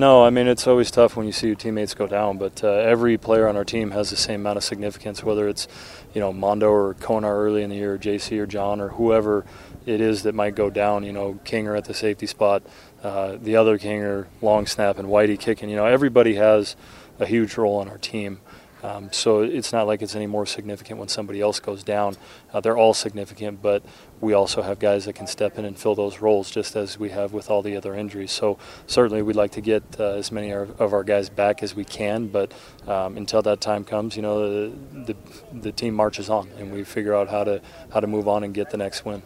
No, I mean it's always tough when you see your teammates go down, but uh, every player on our team has the same amount of significance, whether it's you know Mondo or Konar early in the year, or JC or John or whoever it is that might go down. You know, Kinger at the safety spot, uh, the other Kinger long snap, and Whitey kicking. You know, everybody has a huge role on our team. Um, so it's not like it's any more significant when somebody else goes down. Uh, they're all significant, but we also have guys that can step in and fill those roles, just as we have with all the other injuries. So certainly we'd like to get uh, as many of our guys back as we can, but um, until that time comes, you know, the, the, the team marches on, and we figure out how to how to move on and get the next win.